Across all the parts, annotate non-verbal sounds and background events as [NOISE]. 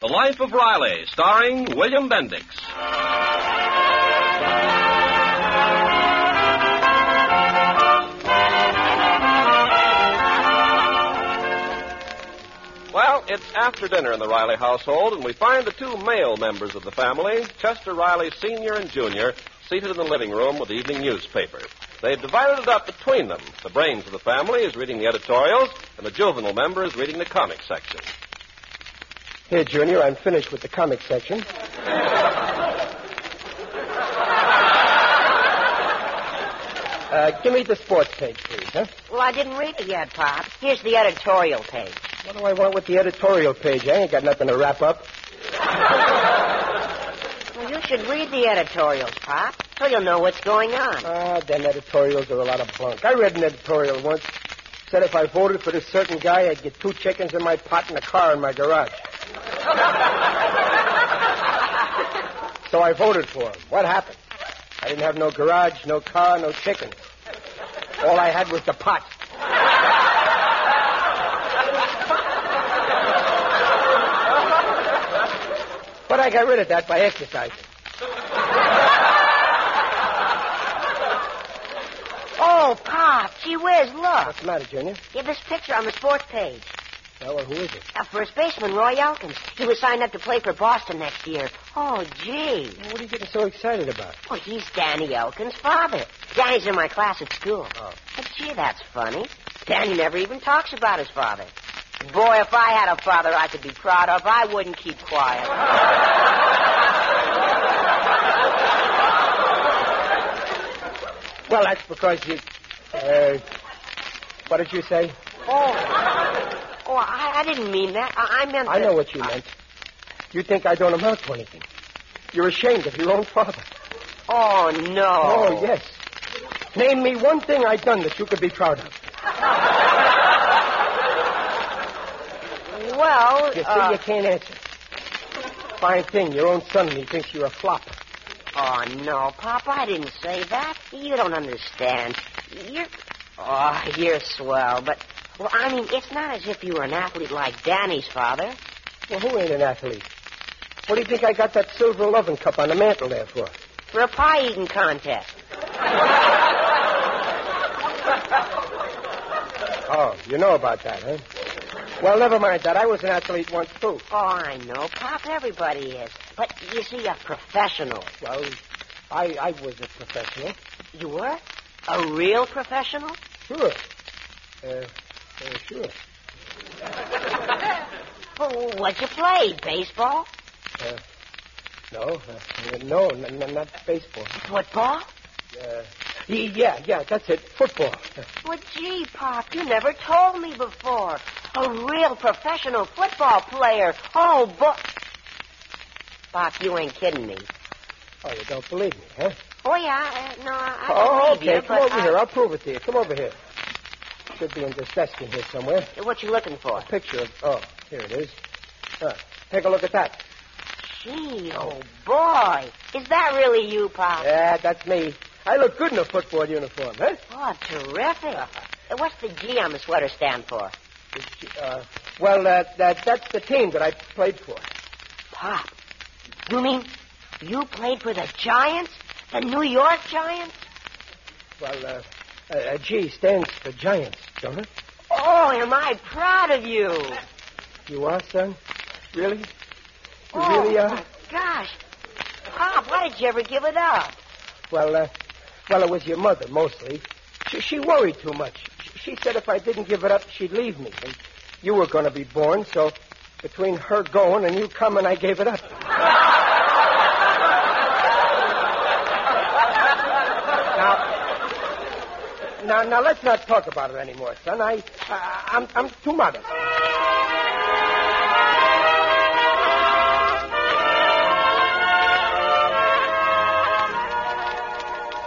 The Life of Riley, starring William Bendix. Well, it's after dinner in the Riley household, and we find the two male members of the family, Chester Riley Sr. and Jr., seated in the living room with the evening newspaper. They've divided it up between them. The brains of the family is reading the editorials, and the juvenile member is reading the comic section. Here, Junior, I'm finished with the comic section. [LAUGHS] Uh, give me the sports page, please, huh? Well, I didn't read it yet, Pop. Here's the editorial page. What do I want with the editorial page? I ain't got nothing to wrap up. Well, you should read the editorials, Pop, so you'll know what's going on. Ah, them editorials are a lot of bunk. I read an editorial once. Said if I voted for this certain guy, I'd get two chickens in my pot and a car in my garage. So I voted for him. What happened? I didn't have no garage, no car, no chickens. All I had was the pot. But I got rid of that by exercising. Oh, Pop, gee whiz, look. What's the matter, Junior? Yeah, this picture on the sports page. Well, who is it? Uh, first baseman Roy Elkins. He was signed up to play for Boston next year. Oh, gee. Well, what are you getting so excited about? Well, he's Danny Elkins' father. Danny's in my class at school. Oh. But gee, that's funny. Danny never even talks about his father. Boy, if I had a father I could be proud of, I wouldn't keep quiet. Well, that's because you. Uh, what did you say? Oh. Oh, I, I didn't mean that. I, I meant I that- know what you meant. You think I don't amount to anything. You're ashamed of your own father. Oh, no. Oh, yes. Name me one thing I've done that you could be proud of. Well, You see, uh, you can't answer. Fine thing, your own son, he thinks you're a flop. Oh, no, Pop, I didn't say that. You don't understand. You're. Oh, you're swell, but. Well, I mean, it's not as if you were an athlete like Danny's father. Well, who ain't an athlete? What do you think I got that silver loving cup on the mantel there for? For a pie eating contest. [LAUGHS] Oh, you know about that, huh? Well, never mind that. I was an athlete once, too. Oh, I know, Pop. Everybody is. But you see, a professional. Well, I, I was a professional. You were? A real professional? Sure. Uh, uh, sure. [LAUGHS] Well, what'd you play? Baseball? Uh, no, uh, no, n- n- not baseball. Football? Uh, yeah, yeah, that's it. Football. [LAUGHS] Well, gee, Pop, you never told me before. A real professional football player. Oh, boy. Pop, you ain't kidding me. Oh, you don't believe me, huh? Oh, yeah. Uh, no, I, I oh, okay. you, Come over I- here. I'll prove it to you. Come over here. Should be in this desk in here somewhere. What you looking for? A picture of. Oh, here it is. Uh, take a look at that. Gee, oh, boy. Is that really you, Pop? Yeah, that's me. I look good in a football uniform, huh? Oh, terrific. Uh, What's the G on the sweater stand for? Uh, well, uh, that, that's the team that I played for. Pop, you mean you played for the Giants? The New York Giants? Well, uh, uh, uh, G stands for Giants, don't it? Oh, am I proud of you. You are, son? Really? You oh, really are? my gosh. Pop, why did you ever give it up? Well, uh, well, it was your mother, mostly. She, she worried too much. She, she said if I didn't give it up, she'd leave me. And you were going to be born, so between her going and you coming, I gave it up. [LAUGHS] now, now, now let's not talk about it anymore, son. I, I I'm, I'm too modest.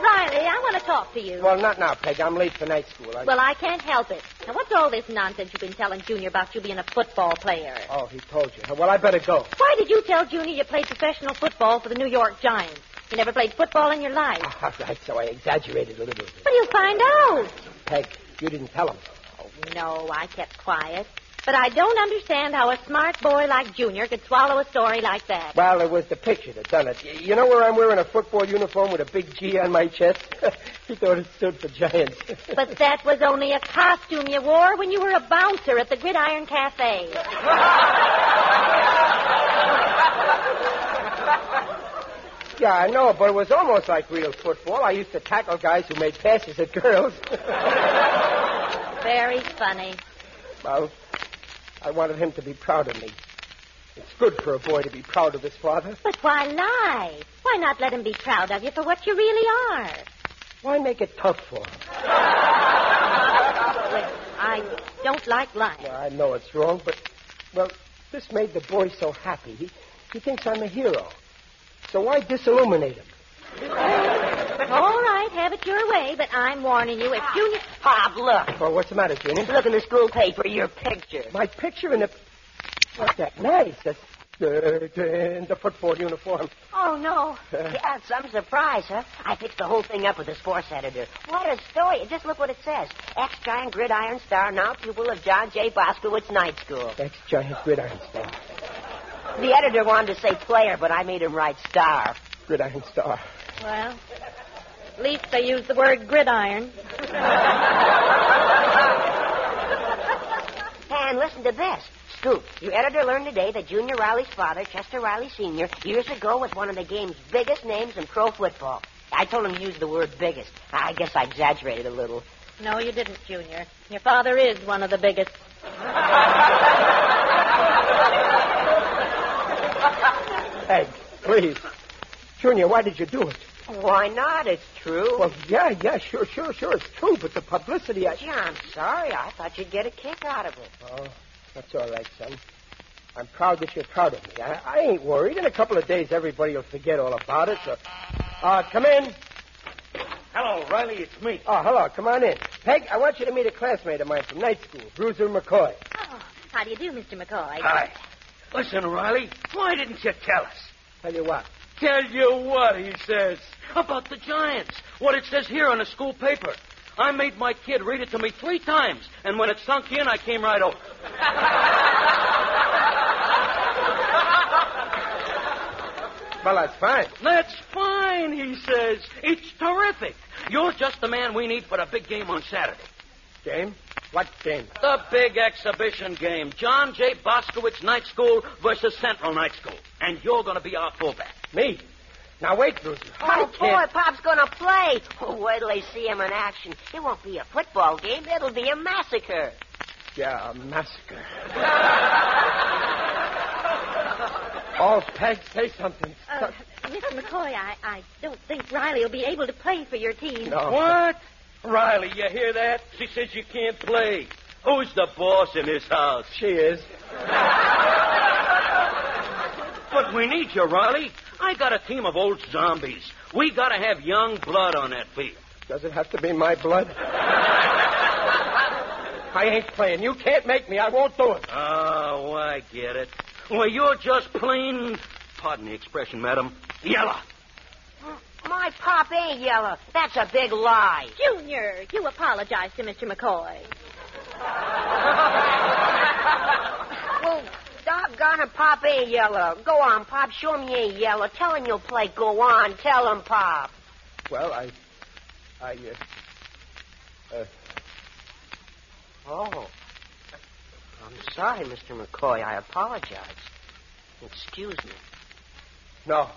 Riley, I want to talk to you. Well, not now, Peg. I'm late for night school. I... Well, I can't help it. Now, what's all this nonsense you've been telling Junior about you being a football player? Oh, he told you. Well, I better go. Why did you tell Junior you played professional football for the New York Giants? You never played football in your life. [LAUGHS] All right, so I exaggerated a little. But he'll find out. Peg, you didn't tell him. Oh, no, I kept quiet. But I don't understand how a smart boy like Junior could swallow a story like that. Well, it was the picture that done it. You know where I'm wearing a football uniform with a big G on my chest? [LAUGHS] he thought it stood for Giants. [LAUGHS] But that was only a costume you wore when you were a bouncer at the Gridiron Cafe. Yeah, I know, but it was almost like real football. I used to tackle guys who made passes at girls. [LAUGHS] Very funny. well, I wanted him to be proud of me. It's good for a boy to be proud of his father. But why lie? Why not let him be proud of you for what you really are? Why make it tough for him? Well, I don't like lying. Well, I know it's wrong, but, well, this made the boy so happy. He, he thinks I'm a hero. So why disilluminate him? All right, have it your way, but I'm warning you, if Junior... Pop, look. Well, what's the matter, Junior? Look in the school paper, your picture. My picture in the. What's that? Nice. That's uh, in the football uniform. Oh, no. Yeah, some surprise, huh? I fixed the whole thing up with the sports editor. What a story. Just look what it says. Ex-giant gridiron star, now pupil of John J. Boskowitz Night School. Ex giant gridiron star. The editor wanted to say player, but I made him write star. Gridiron star. Well, at least they used the word gridiron. [LAUGHS] And listen to this. Scoop, your editor learned today that Junior Riley's father, Chester Riley Sr., years ago was one of the game's biggest names in pro football. I told him to use the word biggest. I guess I exaggerated a little. No, you didn't, Junior. Your father is one of the biggest. [LAUGHS] Hey, please. Junior, why did you do it? Why not? It's true. Well, yeah, yeah, sure, sure, sure. It's true, but the publicity. I... Gee, I'm sorry. I thought you'd get a kick out of it. Oh, that's all right, son. I'm proud that you're proud of me. I, I ain't worried. In a couple of days, everybody will forget all about it. So, uh, come in. Hello, Riley. It's me. Oh, hello. Come on in. Peg, I want you to meet a classmate of mine from night school, Bruiser McCoy. Oh, how do you do, Mr. McCoy? Hi. Listen, Riley, why didn't you tell us? Tell you what. Tell you what, he says. About the Giants. What it says here on the school paper. I made my kid read it to me three times, and when it sunk in, I came right over. Well, that's fine. That's fine, he says. It's terrific. You're just the man we need for the big game on Saturday. Game? What game? The big exhibition game. John J. Boskowitz Night School versus Central Night School. And you're going to be our fullback. Me? Now, wait, Bruiser. Oh, I boy, can't- Pop's gonna play. Oh, wait till they see him in action. It won't be a football game. It'll be a massacre. Yeah, a massacre. oh, Peg, say something. Uh, Mr. McCoy, I, I don't think Riley will be able to play for your team. No. What? Riley, you hear that? She says you can't play. Who's the boss in this house? She is. But we need you, Riley. I got a team of old zombies. We got to have young blood on that field. Does it have to be my blood? I ain't playing. You can't make me. I won't do it. Oh, I get it. Well, you're just plain, pardon the expression, madam, yellow. My Pop ain't yellow. That's a big lie. Junior, you apologize to Mr. McCoy. [LAUGHS] Well, doggone it, Pop ain't yellow. Go on, Pop. Show him you ain't yellow. Tell him you'll play. Go on. Tell him, Pop. Well, I. I. Uh, uh, Oh. I'm sorry, Mr. McCoy. I apologize. Excuse me. no.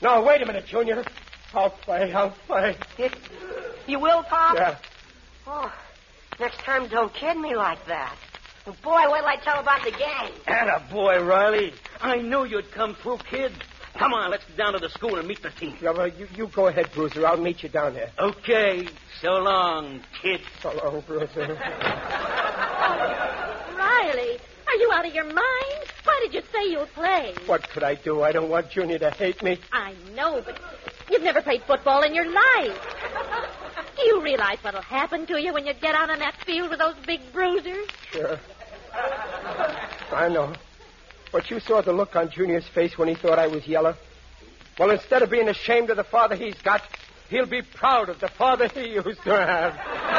No, wait a minute, Junior. I'll play. I'll play. You will, Pop? Yeah. Oh, next time don't kid me like that. Boy, wait till I tell about the game. Atta boy, Riley. I knew you'd come through, kid. Come on, let's get down to the school and meet the team. Yeah, well, you, you go ahead, Bruiser. I'll meet you down there. Okay. So long, kid. So long, Bruiser. [LAUGHS] Riley, are you out of your mind? Why did you say you'll play? what could I do? I don't want Junior to hate me. I know, but you've never played football in your life. Do you realize what'll happen to you when you get out on that field with those big bruisers? Sure. I know. But you saw the look on Junior's face when he thought I was yellow. Well, instead of being ashamed of the father he's got, he'll be proud of the father he used to have.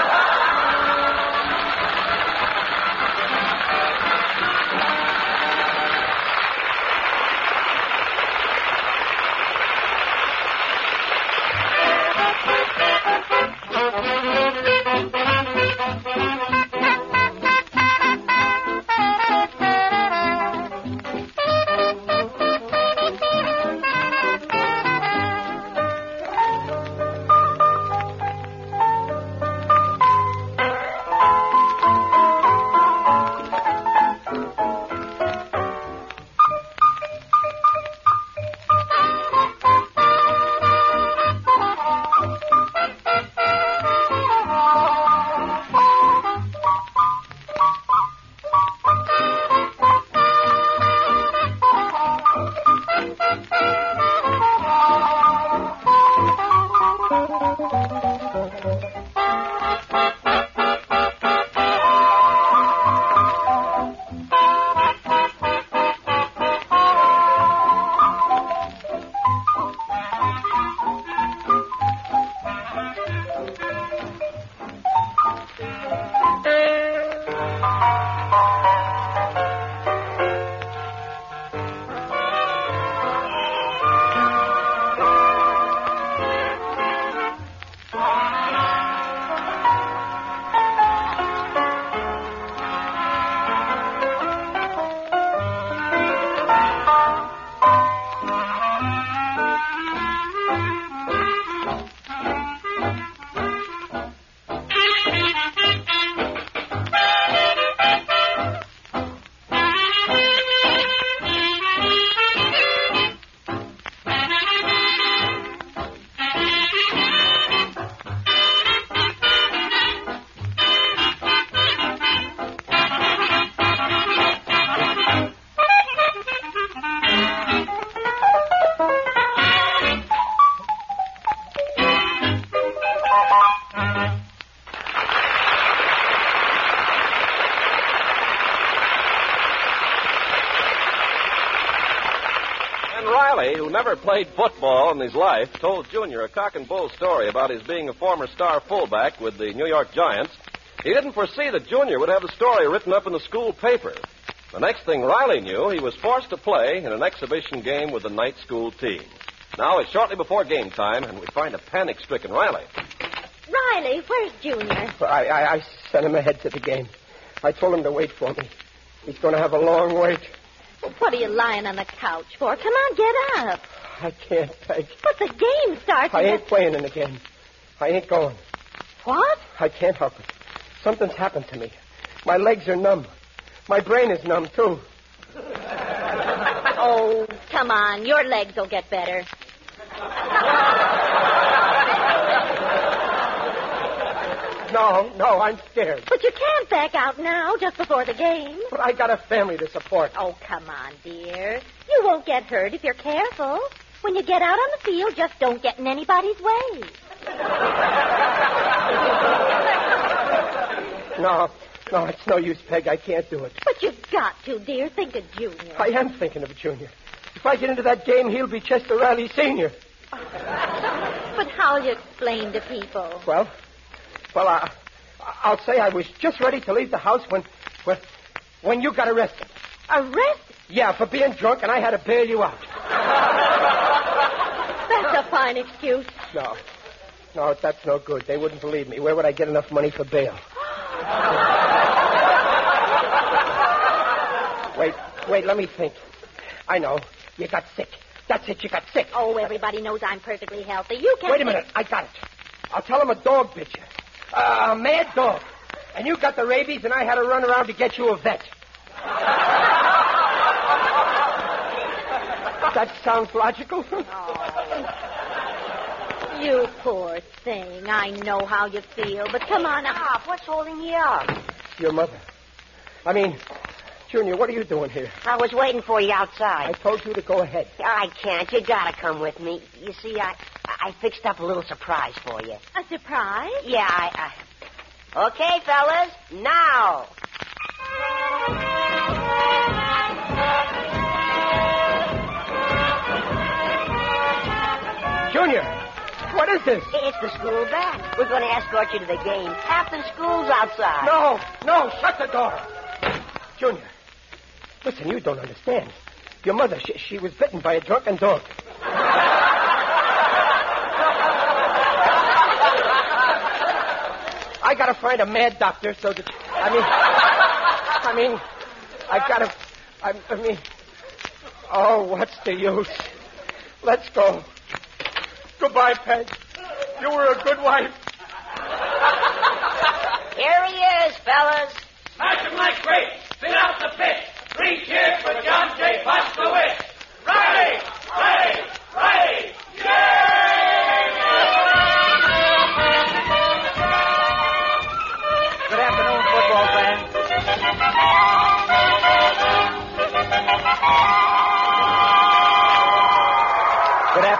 Who never played football in his life, told Junior a cock and bull story about his being a former star fullback with the New York Giants. He didn't foresee that Junior would have the story written up in the school paper. The next thing Riley knew, he was forced to play in an exhibition game with the night school team. Now it's shortly before game time, and we find a panic stricken Riley. Riley, where's Junior? I, I, I sent him ahead to the game. I told him to wait for me. He's going to have a long wait. Well, what are you lying on the couch for? Come on, get up. I can't, Peg. But the game starts. I in ain't playing in the game. I ain't going. What? I can't help it. Something's happened to me. My legs are numb. My brain is numb, too. [LAUGHS] Oh, come on. Your legs will get better. [LAUGHS] No, no, I'm scared. But you can't back out now, just before the game. But I got a family to support. Oh, come on, dear. You won't get hurt if you're careful. When you get out on the field, just don't get in anybody's way. [LAUGHS] No, no, it's no use, Peg. I can't do it. But you've got to, dear. Think of Junior. I am thinking of Junior. If I get into that game, he'll be Chester Riley Sr. [LAUGHS] But how'll you explain to people? Well, well, I, I'll say I was just ready to leave the house when, when, when you got arrested. Arrested? Yeah, for being drunk, and I had to bail you out. That's a fine excuse. No, no, that's no good. They wouldn't believe me. Where would I get enough money for bail? wait, wait, let me think. I know. You got sick. That's it, you got sick. Oh, everybody knows I'm perfectly healthy. You can't. Wait a minute. I got it. I'll tell him a dog bit you. Uh, a mad dog. And you got the rabies, and I had to run around to get you a vet. [LAUGHS] that sounds logical. [LAUGHS] You poor thing. I know how you feel, but come on up. What's holding you up? Your mother. I mean, Junior, what are you doing here? I was waiting for you outside. I told you to go ahead. I can't. You gotta come with me. You see, I I fixed up a little surprise for you. A surprise? Yeah, I. I... Okay, fellas, now. Junior, what is this? It's the school band. We're going to escort you to the game. Half the school's outside. No, no, shut the door. Junior, listen, you don't understand. Your mother, she, she was bitten by a drunken dog. I gotta find a mad doctor so that I mean, I mean, I gotta, I, I mean, oh, what's the use? Let's go. Goodbye, Peg. You were a good wife. Here he is, fellas. Smash him like grapes. Spin out the pitch. Three cheers for John J. Boskowitz. Riley! Riley! Riley!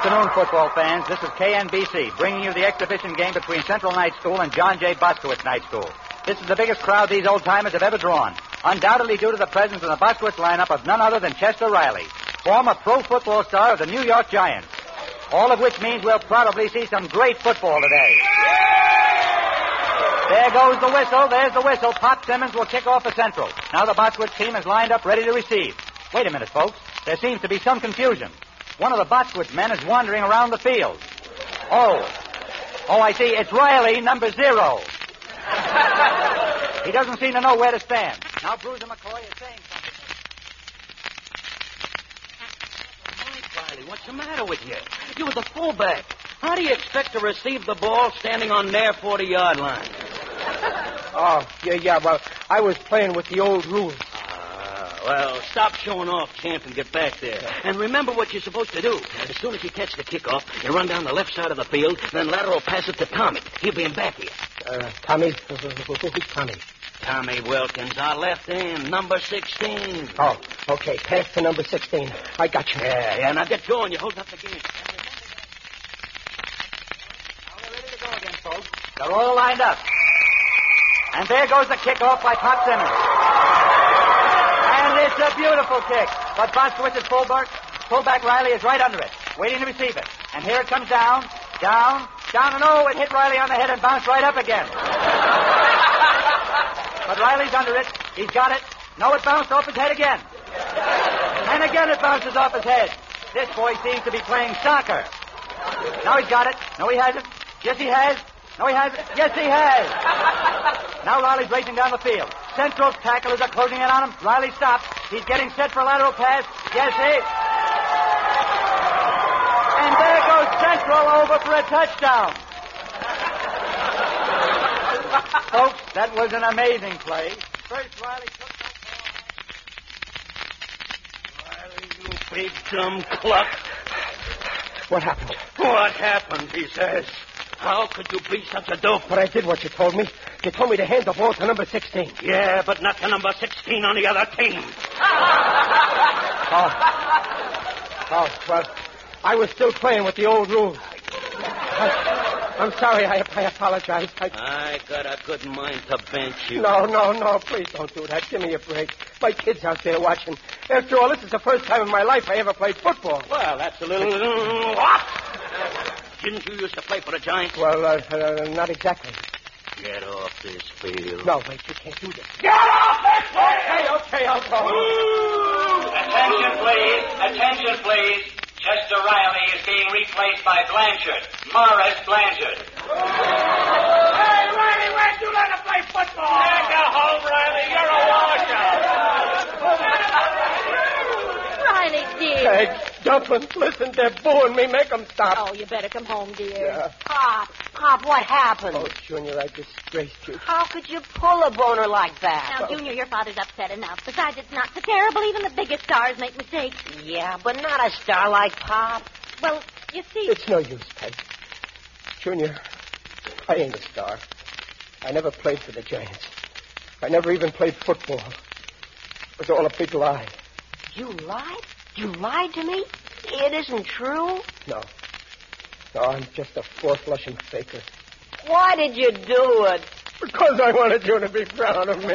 Afternoon, football fans. This is KNBC bringing you the exhibition game between Central Night School and John J. Boskowitz Night School. This is the biggest crowd these old timers have ever drawn, undoubtedly due to the presence in the Boskowitz lineup of none other than Chester Riley, former pro football star of the New York Giants. All of which means we'll probably see some great football today. There goes the whistle. There's the whistle. Pop Simmons will kick off the Central. Now the Boskowitz team is lined up ready to receive. Wait a minute, folks. There seems to be some confusion. One of the Boskowitz men is wandering around the field. Oh. Oh, I see. It's Riley, number zero. [LAUGHS] he doesn't seem to know where to stand. Now Bruiser McCoy is saying something. Riley, what's the matter with you? You were the fullback. How do you expect to receive the ball standing on their 40 yard line? [LAUGHS] Oh, yeah, yeah, well, I was playing with the old rules. Well, stop showing off, champ, and get back there. And remember what you're supposed to do. As soon as you catch the kickoff, you run down the left side of the field, then lateral pass it to Tommy. He'll be in back here. Uh, Tommy? Who's Tommy? Tommy Wilkins, our left end, number 16. Oh, okay. Pass to number 16. I got you. Yeah, yeah, now get going. You're holding up the game. Now we're ready to go again, folks. They're all lined up. And there goes the kickoff by Pop Simmons. It's a beautiful kick. But Boskowitz's fullback, fullback Riley is right under it, waiting to receive it. And here it comes down, down, down, and oh, it hit Riley on the head and bounced right up again. but Riley's under it. He's got it. No, it bounced off his head again. And again it bounces off his head. This boy seems to be playing soccer. Now he's got it. No, he hasn't. Yes, he has. No, he hasn't. Yes, he has. Now Riley's racing down the field. Central tacklers are closing in on him. Riley stops. He's getting set for a lateral pass. Yes, he. And there goes Central over for a touchdown. [LAUGHS] Folks, that was an amazing play. First, Riley took that ball. Riley, you big dumb cluck. What happened? What happened, he says. How could you be such a dope? But I did what you told me. You told me to hand the ball to number 16. Yeah, but not to number 16 on the other team. Oh. Oh, well, I was still playing with the old rules. I, am sorry. I, I apologize. I, I got a good mind to bench you. no, no, no. Please don't do that. Give me a break. My kid's out there watching. After all, this is the first time in my life I ever played football. Well, that's a little. What? Didn't you used to play for the Giants? Well, uh, uh, not exactly. Get off this field. No, wait, you can't do this. Get off this field! Okay, okay, I'll go. Attention, please. Attention, please. Chester Riley is being replaced by Blanchard. Morris Blanchard. Hey, Riley, where'd you learn to play football? Take a home, Riley. You're a washer. Riley, dear. Hey, Dumplin, listen, they're booing me. Make them stop. Oh, you better come home, dear. Yeah. Pop, Pop, what happened? Oh, Junior, I disgraced you. How could you pull a boner like that? Now, Junior, your father's upset enough. Besides, it's not so terrible. Even the biggest stars make mistakes. Yeah, but not a star like Pop. Well, you see. It's no use, Peg. Junior, I ain't a star. I never played for the Giants. I never even played football. It was all a big lie. You lied? You lied to me? It isn't true. No. Oh, I'm just a four-flushing faker. Why did you do it? Because I wanted you to be proud of me.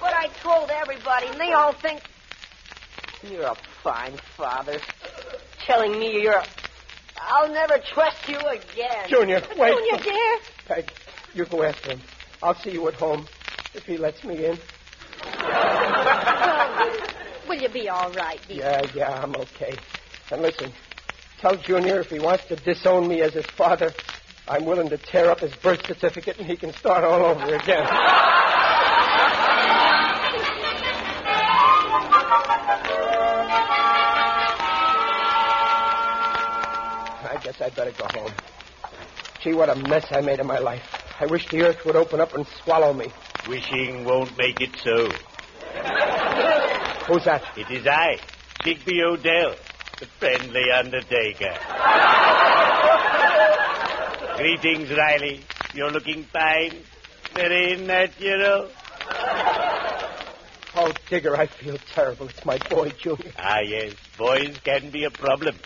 But I told everybody, and they all think you're a fine father. Telling me you're a... I'll never trust you again. Junior, wait. Junior, dear. Peg, you go after him. I'll see you at home if he lets me in. Will you be all right, dear? Yeah, yeah, I'm okay. And listen, tell Junior if he wants to disown me as his father, I'm willing to tear up his birth certificate and he can start all over again. I guess I'd better go home. Gee, what a mess I made of my life. I wish the earth would open up and swallow me. Wishing won't make it so. Who's that? It is I, Digby O'Dell, the friendly undertaker. [LAUGHS] Greetings, Riley. You're looking fine. Very natural. Oh, Digger, I feel terrible. It's my boy, Junior. Ah, yes. Boys can be a problem.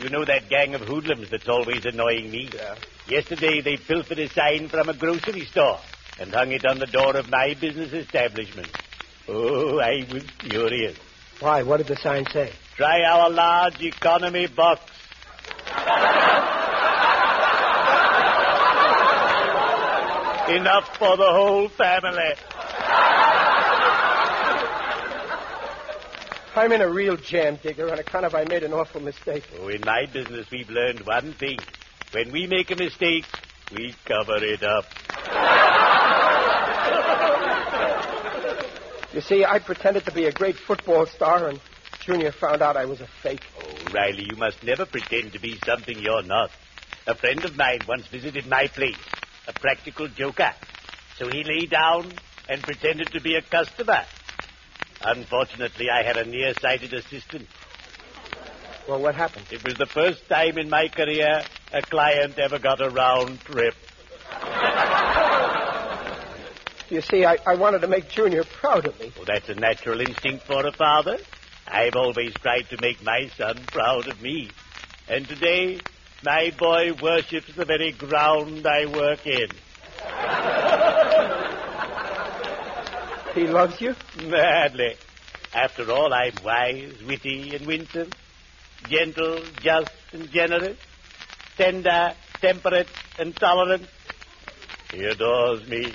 You know that gang of hoodlums that's always annoying me? Yeah. Yesterday they pilfered a sign from a grocery store and hung it on the door of my business establishment. Oh, I was furious. Why? What did the sign say? Try our large economy box. Enough for the whole family. I'm in a real jam, Digger, on account of I made an awful mistake. Oh, in my business, we've learned one thing. When we make a mistake, we cover it up. You see, I pretended to be a great football star, and Junior found out I was a fake. Oh, Riley, you must never pretend to be something you're not. A friend of mine once visited my place, a practical joker. So he lay down and pretended to be a customer. Unfortunately, I had a nearsighted assistant. Well, what happened? It was the first time in my career a client ever got a round trip. You see, I, I wanted to make Junior proud of me. Well, that's a natural instinct for a father. I've always tried to make my son proud of me. And today, my boy worships the very ground I work in. [LAUGHS] He loves you? Madly. After all, I'm wise, witty, and winsome, gentle, just, and generous, tender, temperate, and tolerant. He adores me.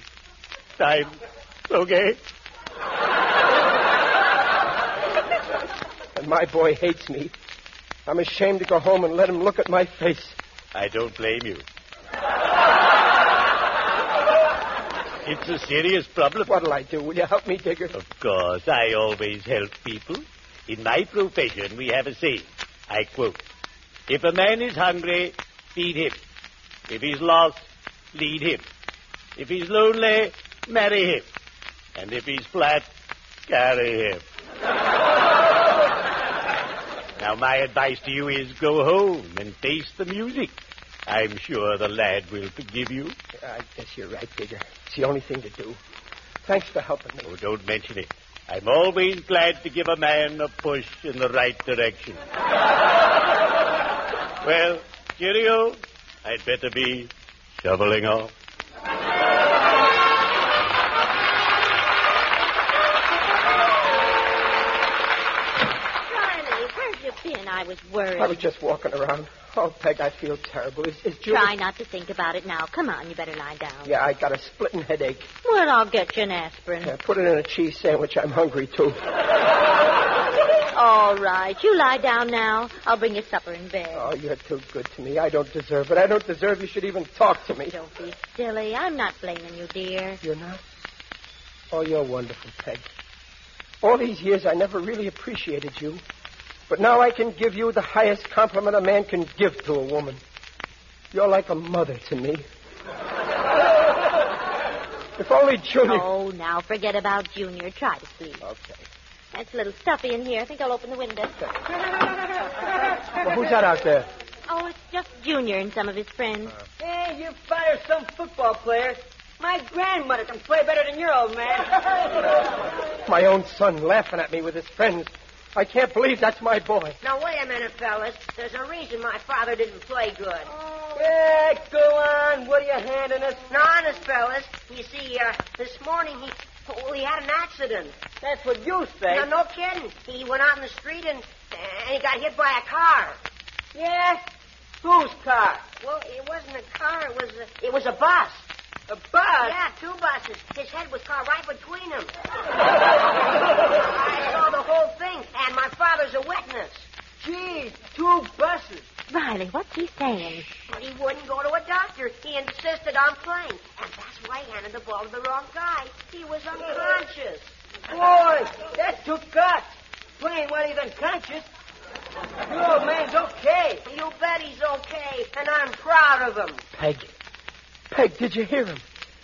I'm okay. And my boy hates me. I'm ashamed to go home and let him look at my face. I don't blame you. It's a serious problem. What'll I do? Will you help me, Digger? Of course, I always help people. In my profession, we have a saying. I quote, If a man is hungry, feed him. If he's lost, lead him. If he's lonely, marry him. And if he's flat, carry him. now, my advice to you is go home and taste the music. I'm sure the lad will forgive you. I guess you're right, Digger. It's the only thing to do. Thanks for helping me. Oh, don't mention it. I'm always glad to give a man a push in the right direction. [LAUGHS] well, cheerio. I'd better be shoveling off. I was worried. I was just walking around. Oh, Peg, I feel terrible. Is, is Junior... Try not to think about it now. Come on, you better lie down. Yeah, I got a splitting headache. Well, I'll get you an aspirin. Yeah, put it in a cheese sandwich. I'm hungry, too. [LAUGHS] All right, you lie down now. I'll bring you supper in bed. Oh, you're too good to me. I don't deserve it. I don't deserve you should even talk to me. Don't be silly. I'm not blaming you, dear. You're not? Oh, you're wonderful, Peg. All these years I never really appreciated you. But now I can give you the highest compliment a man can give to a woman. You're like a mother to me. [LAUGHS] if only Junior. Oh, now forget about Junior. Try to sleep. Okay. It's a little stuffy in here. I think I'll open the window. Well, who's that out there? Oh, it's just Junior and some of his friends. Uh. Hey, you fire some football players. My grandmother can play better than your old man. [LAUGHS] My own son laughing at me with his friends. I can't believe that's my boy. Now, wait a minute, fellas. There's a reason my father didn't play good. Yeah, go on. What are you handing us? No, honest, fellas. You see, uh, this morning he well, he had an accident. That's what you say. No, no kidding. He went out in the street and, and he got hit by a car. Yeah? Whose car? Well, it wasn't a car. It was a, it was a bus. A bus? Yeah, two buses. His head was caught right between them. [LAUGHS] I saw the whole thing, and my father's a witness. Gee, two buses. Riley, what's he saying? But he wouldn't go to a doctor. He insisted on playing. And that's why he handed the ball to the wrong guy. He was unconscious. Boy, that took guts. Playing while he's unconscious. Your old man's okay. You bet he's okay, and I'm proud of him. Peg. Peg, did you hear him?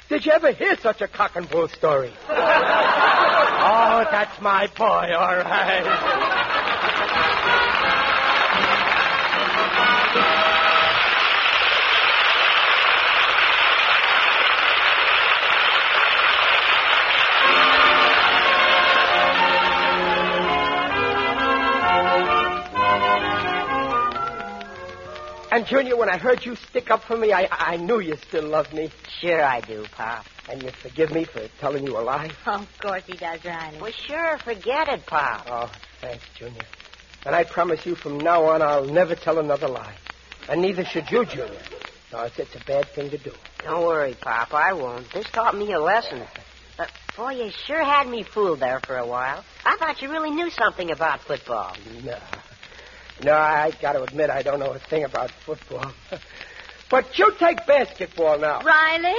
Did you ever hear such a cock and bull story? [LAUGHS] oh, that's my boy, all right. Junior, when I heard you stick up for me, I, I knew you still loved me. Sure I do, Pop. And you forgive me for telling you a lie? Oh, of course he does, Riley. Well, sure, forget it, Pop. Oh, thanks, Junior. And I promise you from now on I'll never tell another lie. And neither should you, Junior. No, it's, it's a bad thing to do. Don't worry, Pop. I won't. This taught me a lesson. But, boy, you sure had me fooled there for a while. I thought you really knew something about football. No. No, I got to admit I don't know a thing about football. [LAUGHS] but you take basketball now. Riley?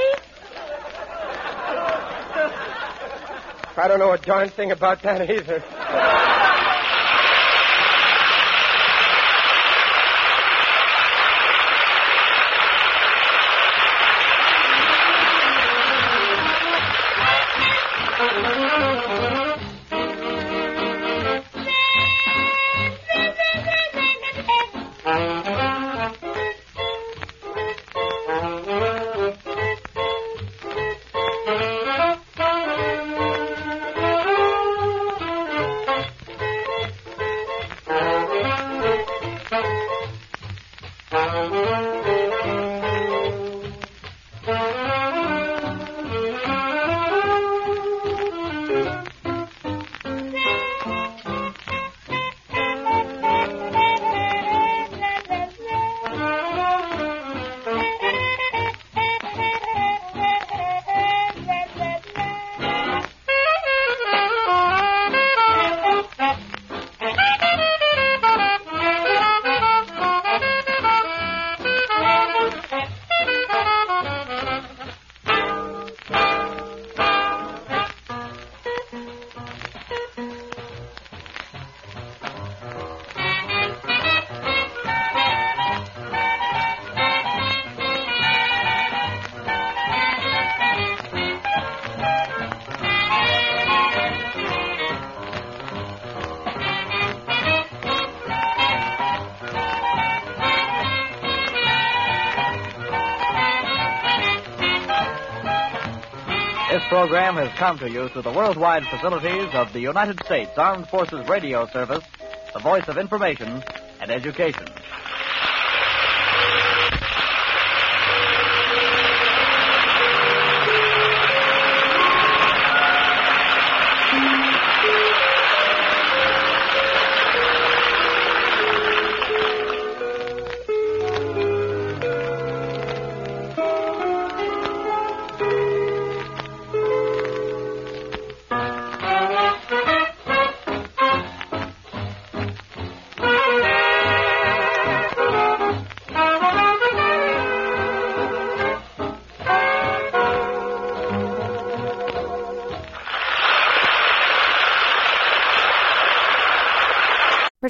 I don't know a darn thing about that either. [LAUGHS] program has come to you through the worldwide facilities of the United States Armed Forces Radio Service, the voice of information and education.